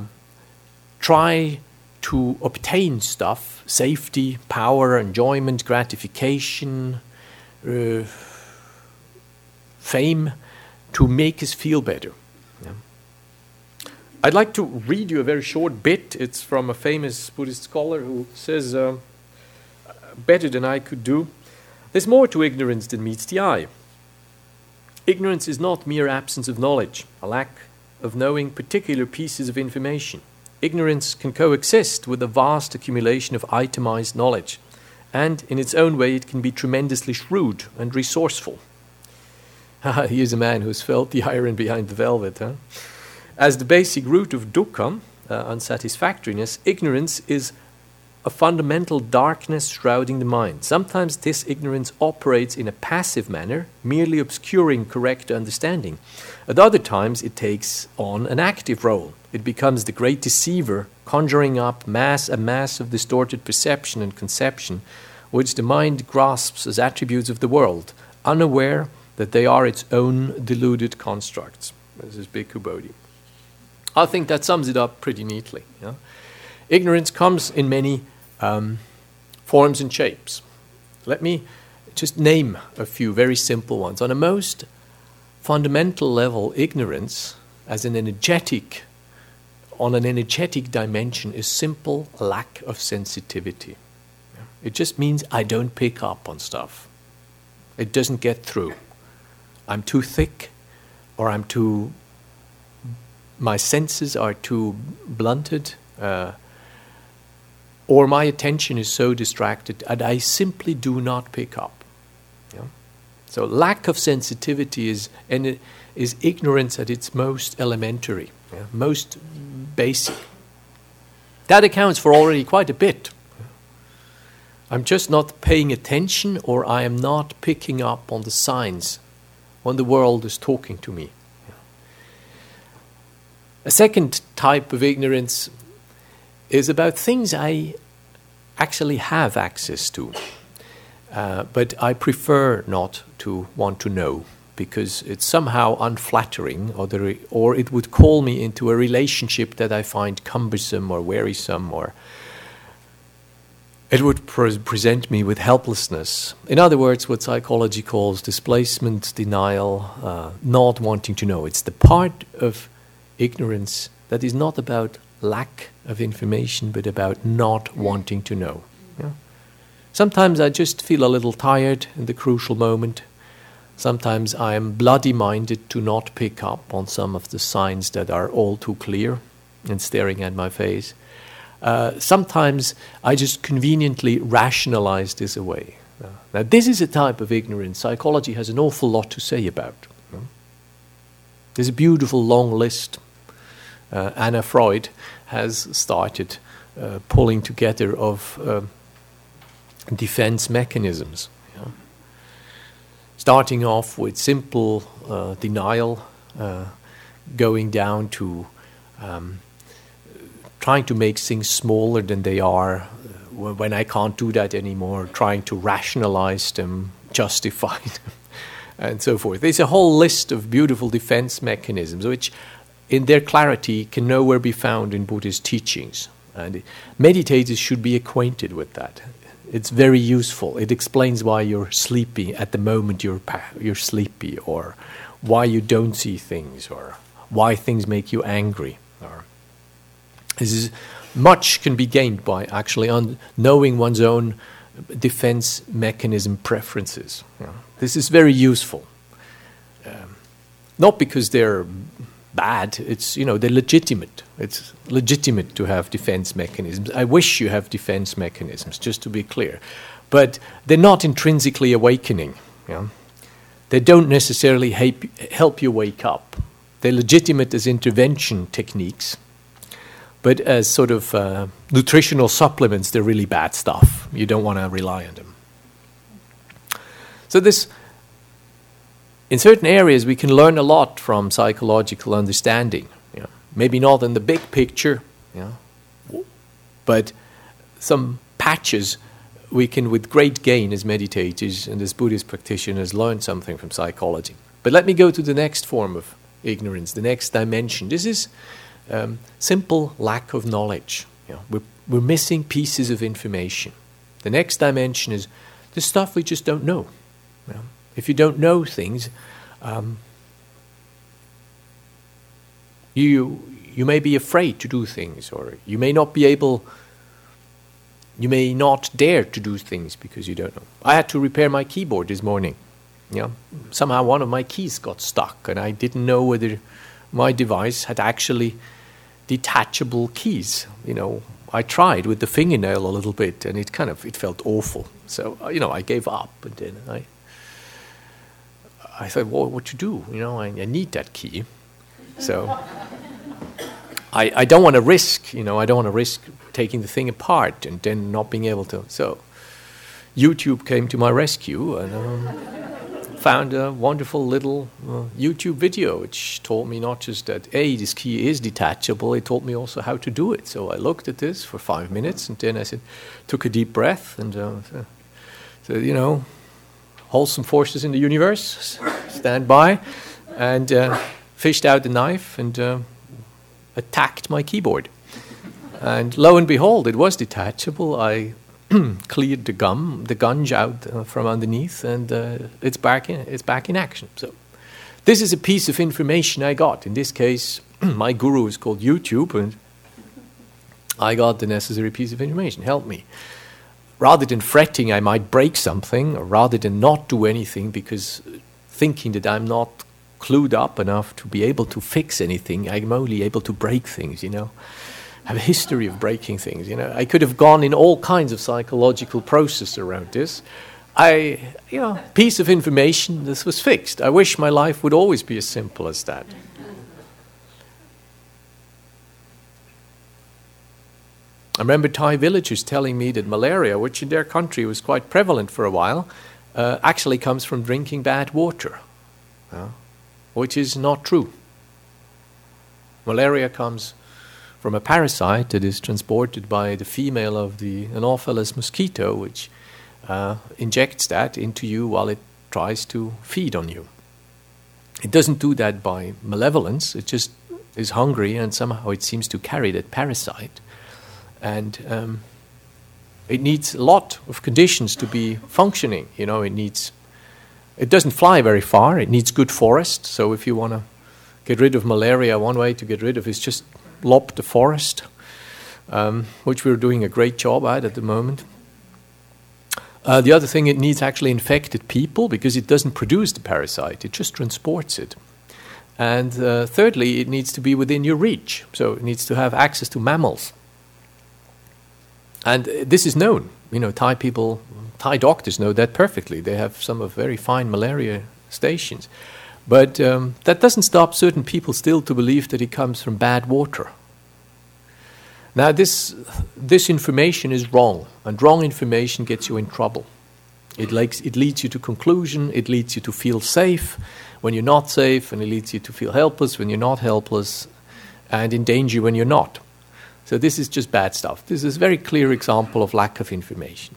try to obtain stuff safety, power, enjoyment, gratification. Uh, fame to make us feel better. Yeah. I'd like to read you a very short bit. It's from a famous Buddhist scholar who says, uh, better than I could do, there's more to ignorance than meets the eye. Ignorance is not mere absence of knowledge, a lack of knowing particular pieces of information. Ignorance can coexist with a vast accumulation of itemized knowledge, and in its own way, it can be tremendously shrewd and resourceful. [LAUGHS] he is a man who's felt the iron behind the velvet. Huh? As the basic root of dukkha, uh, unsatisfactoriness, ignorance is a fundamental darkness shrouding the mind. Sometimes this ignorance operates in a passive manner, merely obscuring correct understanding. At other times, it takes on an active role. It becomes the great deceiver, conjuring up mass a mass of distorted perception and conception, which the mind grasps as attributes of the world, unaware that they are its own deluded constructs. This is Bhikkhu Bodhi. I think that sums it up pretty neatly. Yeah? Ignorance comes in many um, forms and shapes. Let me just name a few very simple ones. On a most fundamental level, ignorance, as an energetic, on an energetic dimension, is simple lack of sensitivity. It just means I don't pick up on stuff. It doesn't get through. I'm too thick or I'm too my senses are too blunted, uh, or my attention is so distracted that I simply do not pick up. Yeah? So, lack of sensitivity is, and is ignorance at its most elementary, yeah? most basic. That accounts for already quite a bit. I'm just not paying attention, or I am not picking up on the signs when the world is talking to me. A second type of ignorance is about things I actually have access to, uh, but I prefer not to want to know because it's somehow unflattering, or, re- or it would call me into a relationship that I find cumbersome or wearisome, or it would pre- present me with helplessness. In other words, what psychology calls displacement, denial, uh, not wanting to know. It's the part of ignorance that is not about lack of information, but about not wanting to know. Yeah? Sometimes I just feel a little tired in the crucial moment Sometimes I am bloody minded to not pick up on some of the signs that are all too clear and staring at my face. Uh, sometimes I just conveniently rationalize this away. Uh, now, this is a type of ignorance psychology has an awful lot to say about. There's a beautiful long list. Uh, Anna Freud has started uh, pulling together of uh, defense mechanisms starting off with simple uh, denial, going down to um, trying to make things smaller than they are. Uh, when I can't do that anymore, trying to rationalize them, [LAUGHS] justify them, and so forth. There's a whole list of beautiful defense mechanisms which, in their clarity, can nowhere be found in Buddhist teachings. And meditators should be acquainted with that it's very useful. It explains why you're sleepy at the moment you're you're sleepy, or why you don't see things, or why things make you angry. Is much can be gained by actually on knowing one's own defense mechanism preferences. This is very useful. Um, not because they're bad. It's you know they're legitimate. It's legitimate to have defense mechanisms. I wish you have defense mechanisms, just to be clear, but they're not intrinsically awakening. Yeah? They don't necessarily help, help you wake up. They're legitimate as intervention techniques, but as sort of uh, nutritional supplements, they're really bad stuff. You don't want to rely on them. So this in certain areas, we can learn a lot from psychological understanding. You know, maybe not in the big picture, you know, but some patches we can, with great gain as meditators and as Buddhist practitioners, learn something from psychology. But let me go to the next form of ignorance, the next dimension. This is um, simple lack of knowledge. You know, we're, we're missing pieces of information. The next dimension is the stuff we just don't know. You know if you don't know things, um, you you may be afraid to do things, or you may not be able. You may not dare to do things because you don't know. I had to repair my keyboard this morning. You know, somehow one of my keys got stuck, and I didn't know whether my device had actually detachable keys. You know, I tried with the fingernail a little bit, and it kind of it felt awful. So you know, I gave up, and then I I thought, well, what to do? You know, I, I need that key. So I, I don't want to risk, you know, I don't want to risk taking the thing apart and then not being able to. So YouTube came to my rescue and um, found a wonderful little uh, YouTube video which told me not just that, A, this key is detachable, it told me also how to do it. So I looked at this for five minutes and then I said, took a deep breath and uh, said, you know, wholesome forces in the universe, stand by, and uh, fished out the knife and uh, attacked my keyboard. And lo and behold, it was detachable. I [CLEARS THROAT] cleared the gum, the gunge out uh, from underneath, and uh, it's back in. It's back in action. So, this is a piece of information I got. In this case, [CLEARS THROAT] my guru is called YouTube, and I got the necessary piece of information. Help me rather than fretting I might break something, or rather than not do anything because thinking that I'm not clued up enough to be able to fix anything. I'm only able to break things, you know. Have a history of breaking things, you know. I could have gone in all kinds of psychological process around this. I, you know, piece of information, this was fixed. I wish my life would always be as simple as that. I remember Thai villagers telling me that malaria, which in their country was quite prevalent for a while, uh, actually comes from drinking bad water, which is not true. Malaria comes from a parasite that is transported by the female of the Anopheles mosquito, which uh, injects that into you while it tries to feed on you. It doesn't do that by malevolence, it just is hungry and somehow it seems to carry that parasite and um, it needs a lot of conditions to be functioning. You know, it needs. It doesn't fly very far. It needs good forest. So if you want to get rid of malaria, one way to get rid of it is just lop the forest, um, which we're doing a great job at at the moment. Uh, the other thing, it needs actually infected people because it doesn't produce the parasite; it just transports it. And uh, thirdly, it needs to be within your reach. So it needs to have access to mammals. And this is known. You know, Thai people, Thai doctors know that perfectly. They have some of very fine malaria stations. But um, that doesn't stop certain people still to believe that it comes from bad water. Now, this, this information is wrong, and wrong information gets you in trouble. It, likes, it leads you to conclusion, it leads you to feel safe when you're not safe, and it leads you to feel helpless when you're not helpless, and in danger when you're not. So this is just bad stuff. This is a very clear example of lack of information.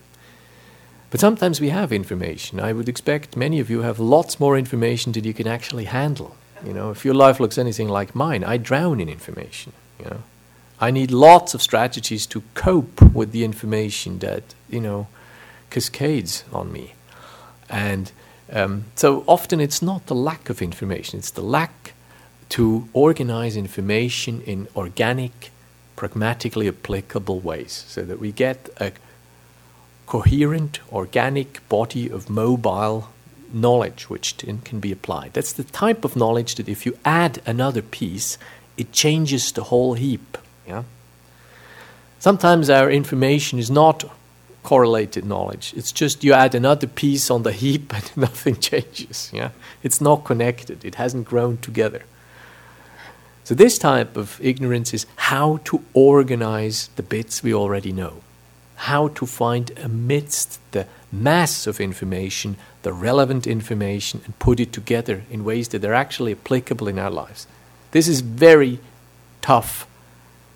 But sometimes we have information. I would expect many of you have lots more information than you can actually handle. You know, if your life looks anything like mine, I drown in information. You know, I need lots of strategies to cope with the information that you know cascades on me, and um, so often it's not the lack of information; it's the lack to organize information in organic pragmatically applicable ways so that we get a coherent, organic body of mobile knowledge which can be applied. That's the type of knowledge that if you add another piece, it changes the whole heap. Yeah? Sometimes our information is not correlated knowledge. It's just you add another piece on the heap [LAUGHS] and nothing changes. Yeah? It's not connected. It hasn't grown together. So, this type of ignorance is how to organize the bits we already know, how to find amidst the mass of information the relevant information and put it together in ways that are actually applicable in our lives. This is very tough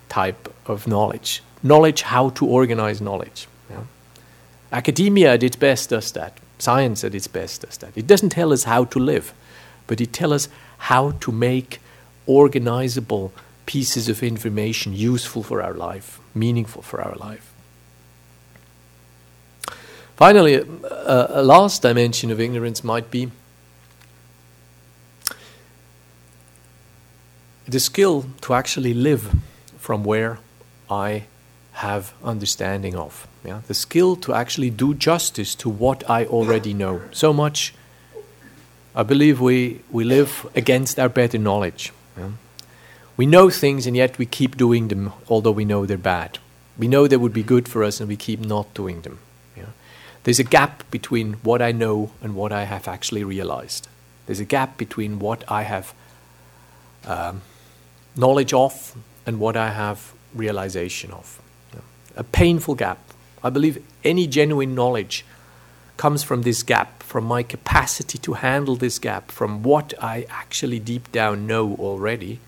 type of knowledge. Knowledge how to organize knowledge. Yeah? Academia at its best does that. Science at its best does that. It doesn't tell us how to live, but it tells us how to make organizable pieces of information useful for our life, meaningful for our life. Finally, a, a last dimension of ignorance might be the skill to actually live from where I have understanding of. Yeah? The skill to actually do justice to what I already know. So much, I believe we, we live against our better knowledge. Yeah? We know things and yet we keep doing them, although we know they're bad. We know they would be good for us and we keep not doing them. There's a gap between what I know and what I have actually realized. There's a gap between what I have um, knowledge of and what I have realization of. Yeah? A painful gap. I believe any genuine knowledge comes from this gap, from my capacity to handle this gap, from what I actually deep down know already,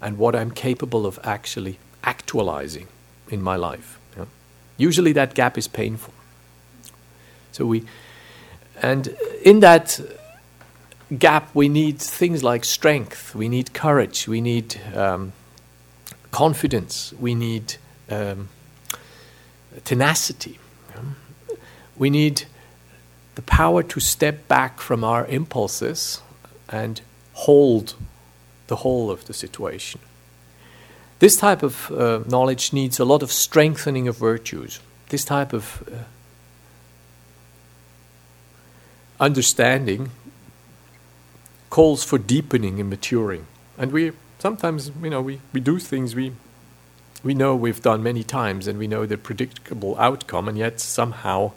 and what I'm capable of actually actualizing in my life. Yeah? Usually that gap is painful. So we, and in that gap, we need things like strength, we need courage, we need um, confidence, we need um, tenacity. We need the power to step back from our impulses and hold the whole of the situation. This type of uh, knowledge needs a lot of strengthening of virtues. This type of uh, understanding calls for deepening and maturing. And we sometimes, you know, we, we do things we we know we've done many times and we know the predictable outcome, and yet somehow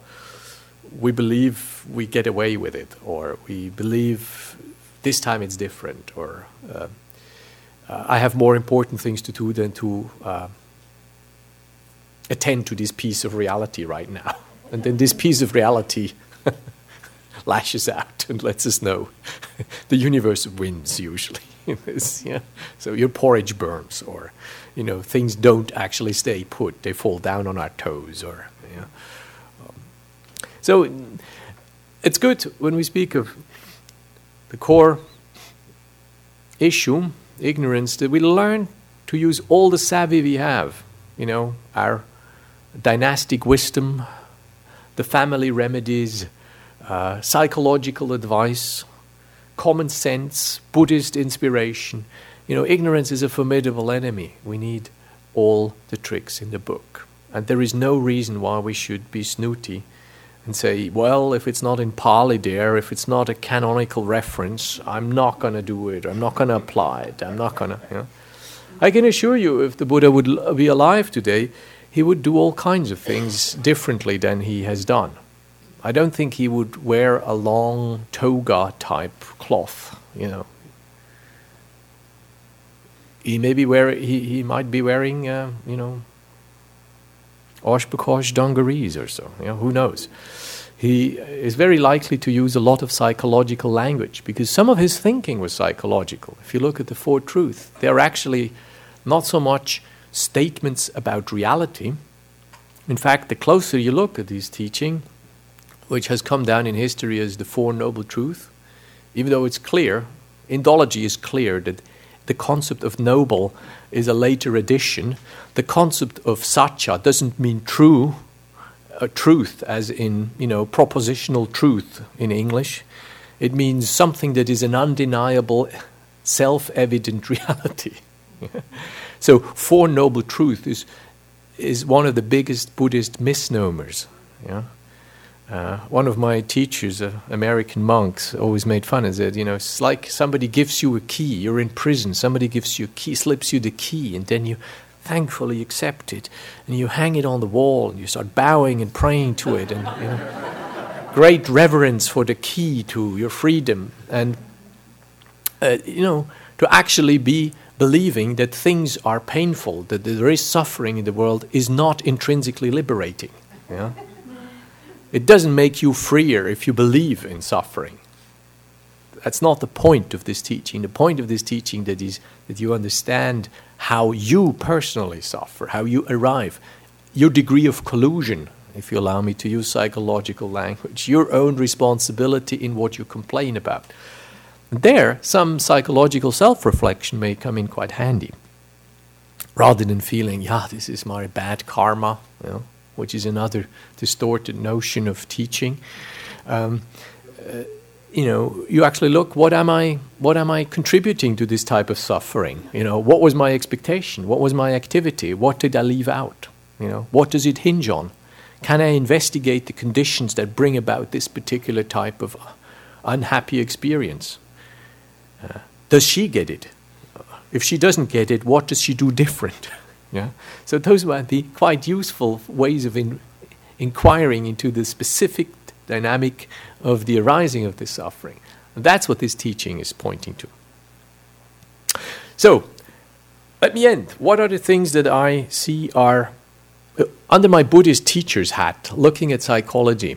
we believe we get away with it, or we believe this time it's different, or uh, uh, I have more important things to do than to uh, attend to this piece of reality right now. [LAUGHS] And then this piece of reality [LAUGHS] lashes out and lets us know [LAUGHS] the universe wins usually. [LAUGHS] yeah. So your porridge burns, or you know things don't actually stay put; they fall down on our toes, or yeah. Um, so it's good when we speak of the core issue, ignorance, that we learn to use all the savvy we have. You know, our dynastic wisdom, the family remedies, uh, psychological advice, common sense, Buddhist inspiration. You know, ignorance is a formidable enemy. We need all the tricks in the book. And there is no reason why we should be snooty and say, well, if it's not in Pali there, if it's not a canonical reference, I'm not going to do it. I'm not going to apply it. I'm not going to. You know. I can assure you, if the Buddha would be alive today, he would do all kinds of things differently than he has done. I don't think he would wear a long toga type cloth, you know. He may be wear, he, he might be wearing, uh, you know, Oshkosh dungarees or so, you know, who knows. He is very likely to use a lot of psychological language because some of his thinking was psychological. If you look at the Four Truths, they're actually not so much statements about reality. In fact, the closer you look at his teaching, which has come down in history as the Four Noble Truths, even though it's clear, Indology is clear that the concept of noble is a later addition. The concept of satya doesn't mean true, uh, truth, as in you know propositional truth in English. It means something that is an undeniable, self-evident [LAUGHS] reality. So, Four Noble Truths is, is one of the biggest Buddhist misnomers. Yeah? Uh, one of my teachers, uh, American monks, always made fun and said, you know, it's like somebody gives you a key, you're in prison, somebody gives you a key, slips you the key, and then you thankfully accept it, and you hang it on the wall, and you start bowing and praying to it, and you know, great reverence for the key to your freedom, and uh, you know, to actually be believing that things are painful, that there is suffering in the world, is not intrinsically liberating. It doesn't make you freer if you believe in suffering. That's not the point of this teaching. The point of this teaching that is that you understand how you personally suffer, how you arrive, your degree of collusion, if you allow me to use psychological language, your own responsibility in what you complain about. There, some psychological self reflection may come in quite handy. Rather than feeling, yeah, this is my bad karma, you know, which is another distorted notion of teaching. Um, uh, you know, you actually look, what am I, what am I contributing to this type of suffering? You know, what was my expectation? What was my activity? What did I leave out? You know, what does it hinge on? Can I investigate the conditions that bring about this particular type of unhappy experience? Uh, does she get it? If she doesn't get it, what does she do different? [LAUGHS] yeah? So those were the quite useful ways of in, inquiring into the specific dynamic of the arising of this suffering. And that's what this teaching is pointing to. So, let me end. What are the things that I see are uh, under my Buddhist teacher's hat, looking at psychology?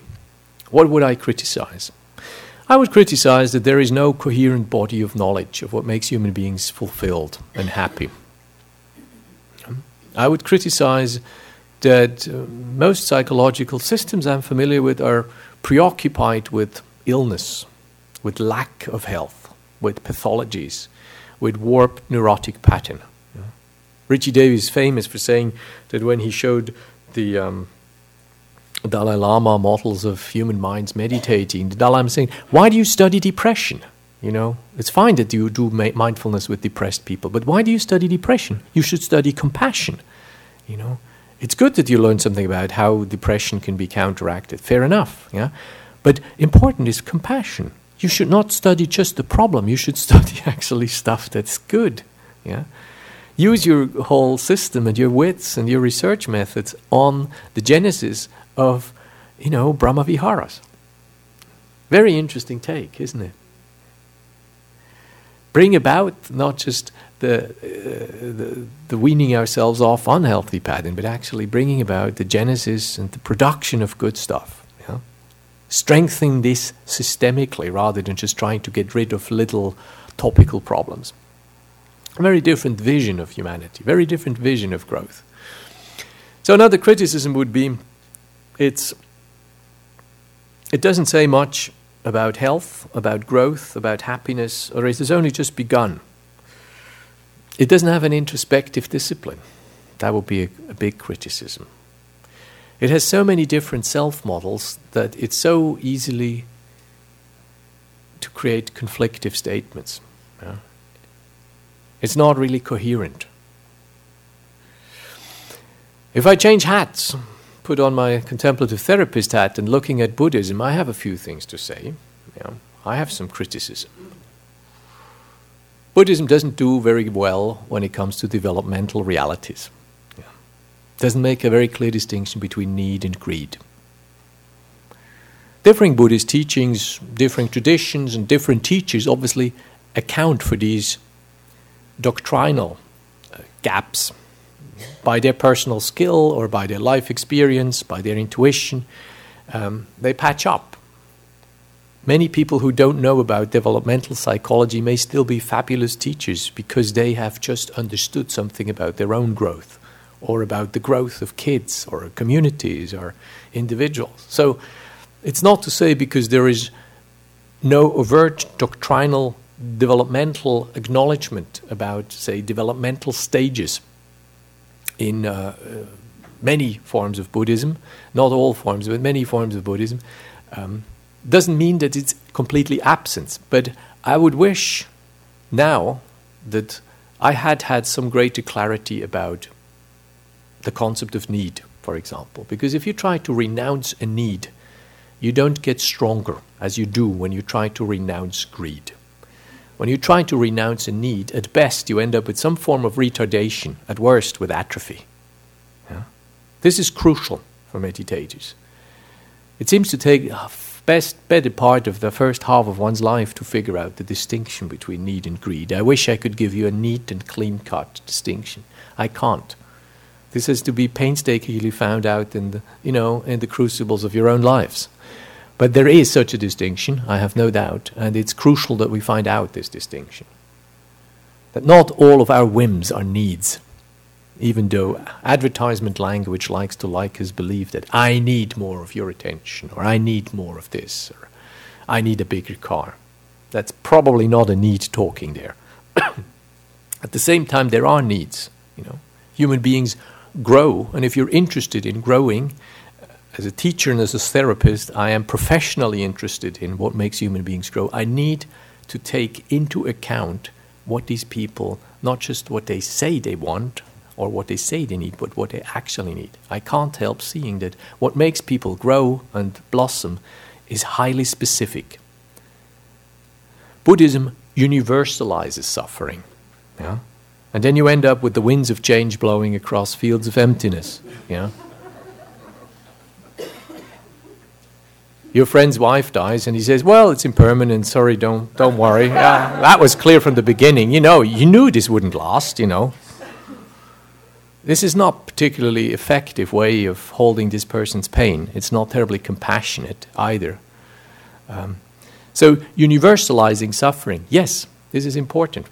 What would I criticize? I would criticize that there is no coherent body of knowledge of what makes human beings fulfilled and happy. I would criticize that uh, most psychological systems I'm familiar with are preoccupied with illness, with lack of health, with pathologies, with warped neurotic pattern. Richie Davidson is famous for saying that when he showed the um, Dalai Lama models of human minds meditating, the Dalai Lama saying, Why do you study depression? You know, it's fine that you do mindfulness with depressed people, but why do you study depression? You should study compassion. You know, it's good that you learn something about how depression can be counteracted. Fair enough, yeah. But important is compassion. you should not study just the problem, you should [LAUGHS] study actually stuff that's good. Yeah? Use your whole system and your wits and your research methods on the genesis of, you know, Brahma Viharas. Very interesting take, isn't it? Bring about not just the, uh, the, the, weaning ourselves off unhealthy pattern, but actually bringing about the genesis and the production of good stuff. Yeah? Strengthening this systemically rather than just trying to get rid of little topical problems. A very different vision of humanity, very different vision of growth. So another criticism would be it's it doesn't say much about health, about growth, about happiness, or it has only just begun. It doesn't have an introspective discipline. That would be a, a big criticism. It has so many different self models that it's so easily to create conflictive statements. Yeah? It's not really coherent. If I change hats, put on my contemplative therapist hat and looking at Buddhism, I have a few things to say. I have some criticism. Buddhism doesn't do very well when it comes to developmental realities. Yeah. Doesn't make a very clear distinction between need and greed. Differing Buddhist teachings, differing traditions, and different teachers obviously account for these doctrinal uh, gaps by their personal skill or by their life experience, by their intuition. Um, they patch up. Many people who don't know about developmental psychology may still be fabulous teachers because they have just understood something about their own growth or about the growth of kids or communities or individuals. So it's not to say because there is no overt doctrinal developmental acknowledgement about, say, developmental stages in uh, many forms of Buddhism, not all forms, but many forms of Buddhism. Um, doesn't mean that it's completely absent, but I would wish now that I had had some greater clarity about the concept of need, for example. Because if you try to renounce a need, you don't get stronger as you do when you try to renounce greed. When you try to renounce a need, at best you end up with some form of retardation, at worst with atrophy. Yeah? This is crucial for meditators. It seems to take best better part of the first half of one's life to figure out the distinction between need and greed. I wish I could give you a neat and clean cut distinction. I can't. This has to be painstakingly found out in the you know in the crucibles of your own lives. But there is such a distinction, I have no doubt, and it's crucial that we find out this distinction. That not all of our whims are needs even though advertisement language likes to like his believe that I need more of your attention, or I need more of this, or I need a bigger car. That's probably not a need talking there. [COUGHS] At the same time, there are needs. You know, human beings grow, and if you're interested in growing, as a teacher and as a therapist, I am professionally interested in what makes human beings grow. I need to take into account what these people, not just what they say they want, or what they say they need, but what they actually need. I can't help seeing that what makes people grow and blossom is highly specific. Buddhism universalizes suffering. Yeah? And then you end up with the winds of change blowing across fields of emptiness. Yeah? Your friend's wife dies, and he says, "Well, it's impermanent. Sorry, don't don't worry." Yeah, that was clear from the beginning. You know, you knew this wouldn't last. You know, this is not particularly effective way of holding this person's pain. It's not terribly compassionate either. Um, so universalizing suffering, yes, this is important.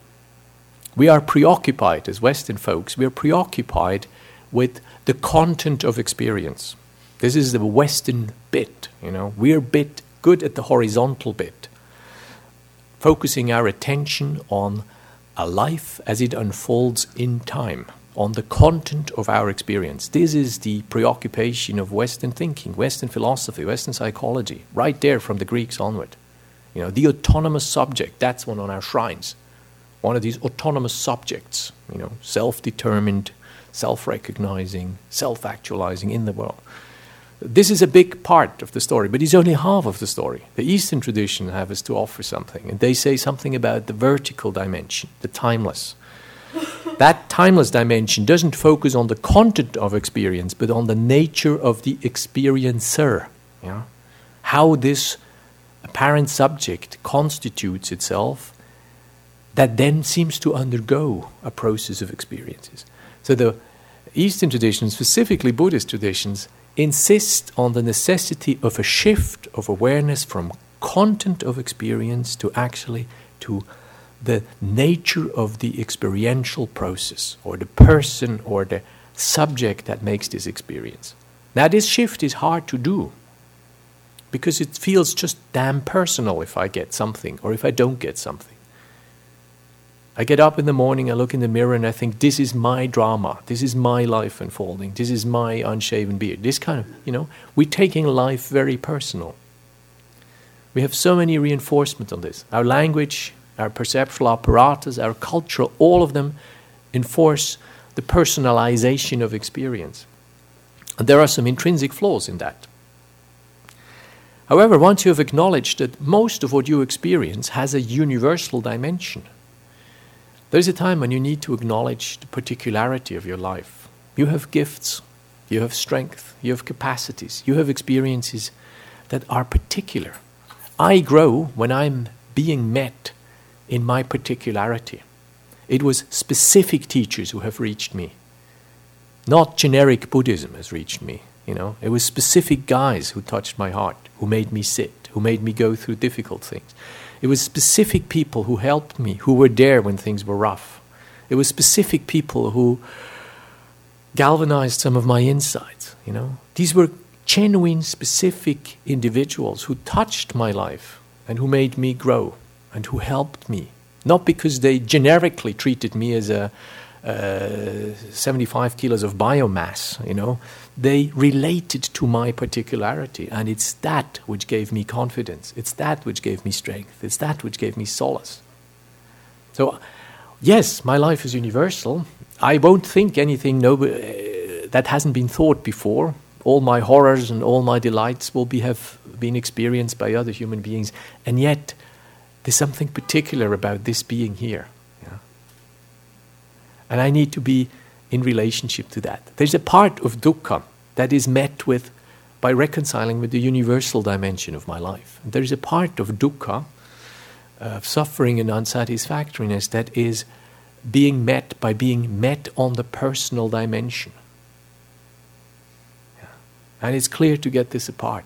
We are preoccupied as Western folks. We are preoccupied with the content of experience. This is the Western bit. You know, we're bit good at the horizontal bit, focusing our attention on a life as it unfolds in time on the content of our experience. This is the preoccupation of Western thinking, Western philosophy, Western psychology, right there from the Greeks onward. You know, the autonomous subject, that's one on our shrines. One of these autonomous subjects, you know, self determined, self recognizing, self actualizing in the world. This is a big part of the story, but it's only half of the story. The Eastern tradition have us to offer something, and they say something about the vertical dimension, the timeless. that timeless dimension doesn't focus on the content of experience, but on the nature of the experiencer. Yeah? How this apparent subject constitutes itself that then seems to undergo a process of experiences. So the Eastern traditions, specifically Buddhist traditions, insist on the necessity of a shift of awareness from content of experience to actually to the nature of the experiential process or the person or the subject that makes this experience. Now, this shift is hard to do because it feels just damn personal if I get something or if I don't get something. I get up in the morning, I look in the mirror, and I think, this is my drama. This is my life unfolding. This is my unshaven beard. This kind of, you know, we're taking life very personal. We have so many reinforcements on this. Our language, our perceptual apparatus, our culture, all of them enforce the personalization of experience. And there are some intrinsic flaws in that. However, once you have acknowledged that most of what you experience has a universal dimension, there's a time when you need to acknowledge the particularity of your life. You have gifts, you have strength, you have capacities, you have experiences that are particular. I grow when I'm being met in my particularity. It was specific teachers who have reached me. Not generic Buddhism has reached me, you know. It was specific guys who touched my heart, who made me sit, who made me go through difficult things. It was specific people who helped me, who were there when things were rough. It was specific people who galvanized some of my insights, you know. These were genuine, specific individuals who touched my life and who made me grow and who helped me. Not because they generically treated me as a uh, 75 kilos of biomass, you know. They related to my particularity, and it's that which gave me confidence. It's that which gave me strength. It's that which gave me solace. So, yes, my life is universal. I won't think anything no, uh, that hasn't been thought before. All my horrors and all my delights will be, have been experienced by other human beings, and yet there's something particular about this being here. And I need to be in relationship to that. There's a part of dukkha that is met with by reconciling with the universal dimension of my life. And there is a part of dukkha, uh, of suffering and unsatisfactoriness, that is being met by being met on the personal dimension. And it's clear to get this apart.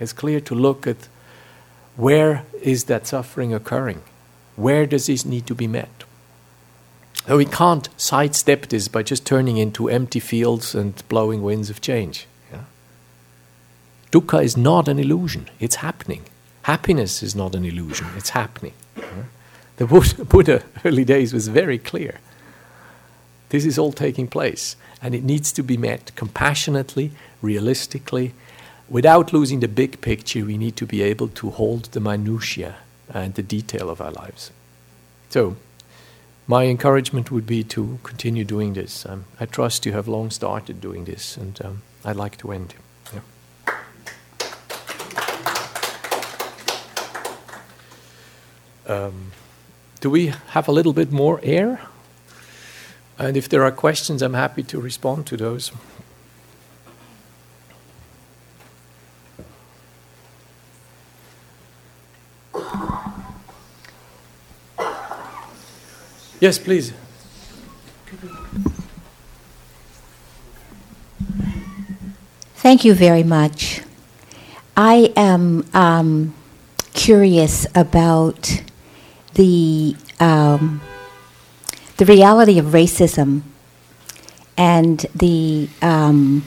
It's clear to look at where is that suffering occurring? Where does this need to be met? So we can't sidestep this by just turning into empty fields and blowing winds of change. Yeah? Dukkha is not an illusion, it's happening. Happiness is not an illusion, it's happening. The Buddha, [LAUGHS] Buddha, early days, was very clear. This is all taking place, and it needs to be met compassionately, realistically. Without losing the big picture, we need to be able to hold the minutiae and the detail of our lives. So, my encouragement would be to continue doing this. Um, I trust you have long started doing this, and um, I'd like to end. Yeah. Um, do we have a little bit more air? And if there are questions, I'm happy to respond to those. Yes, please. Thank you very much. I am um, curious about the um, the reality of racism and the um,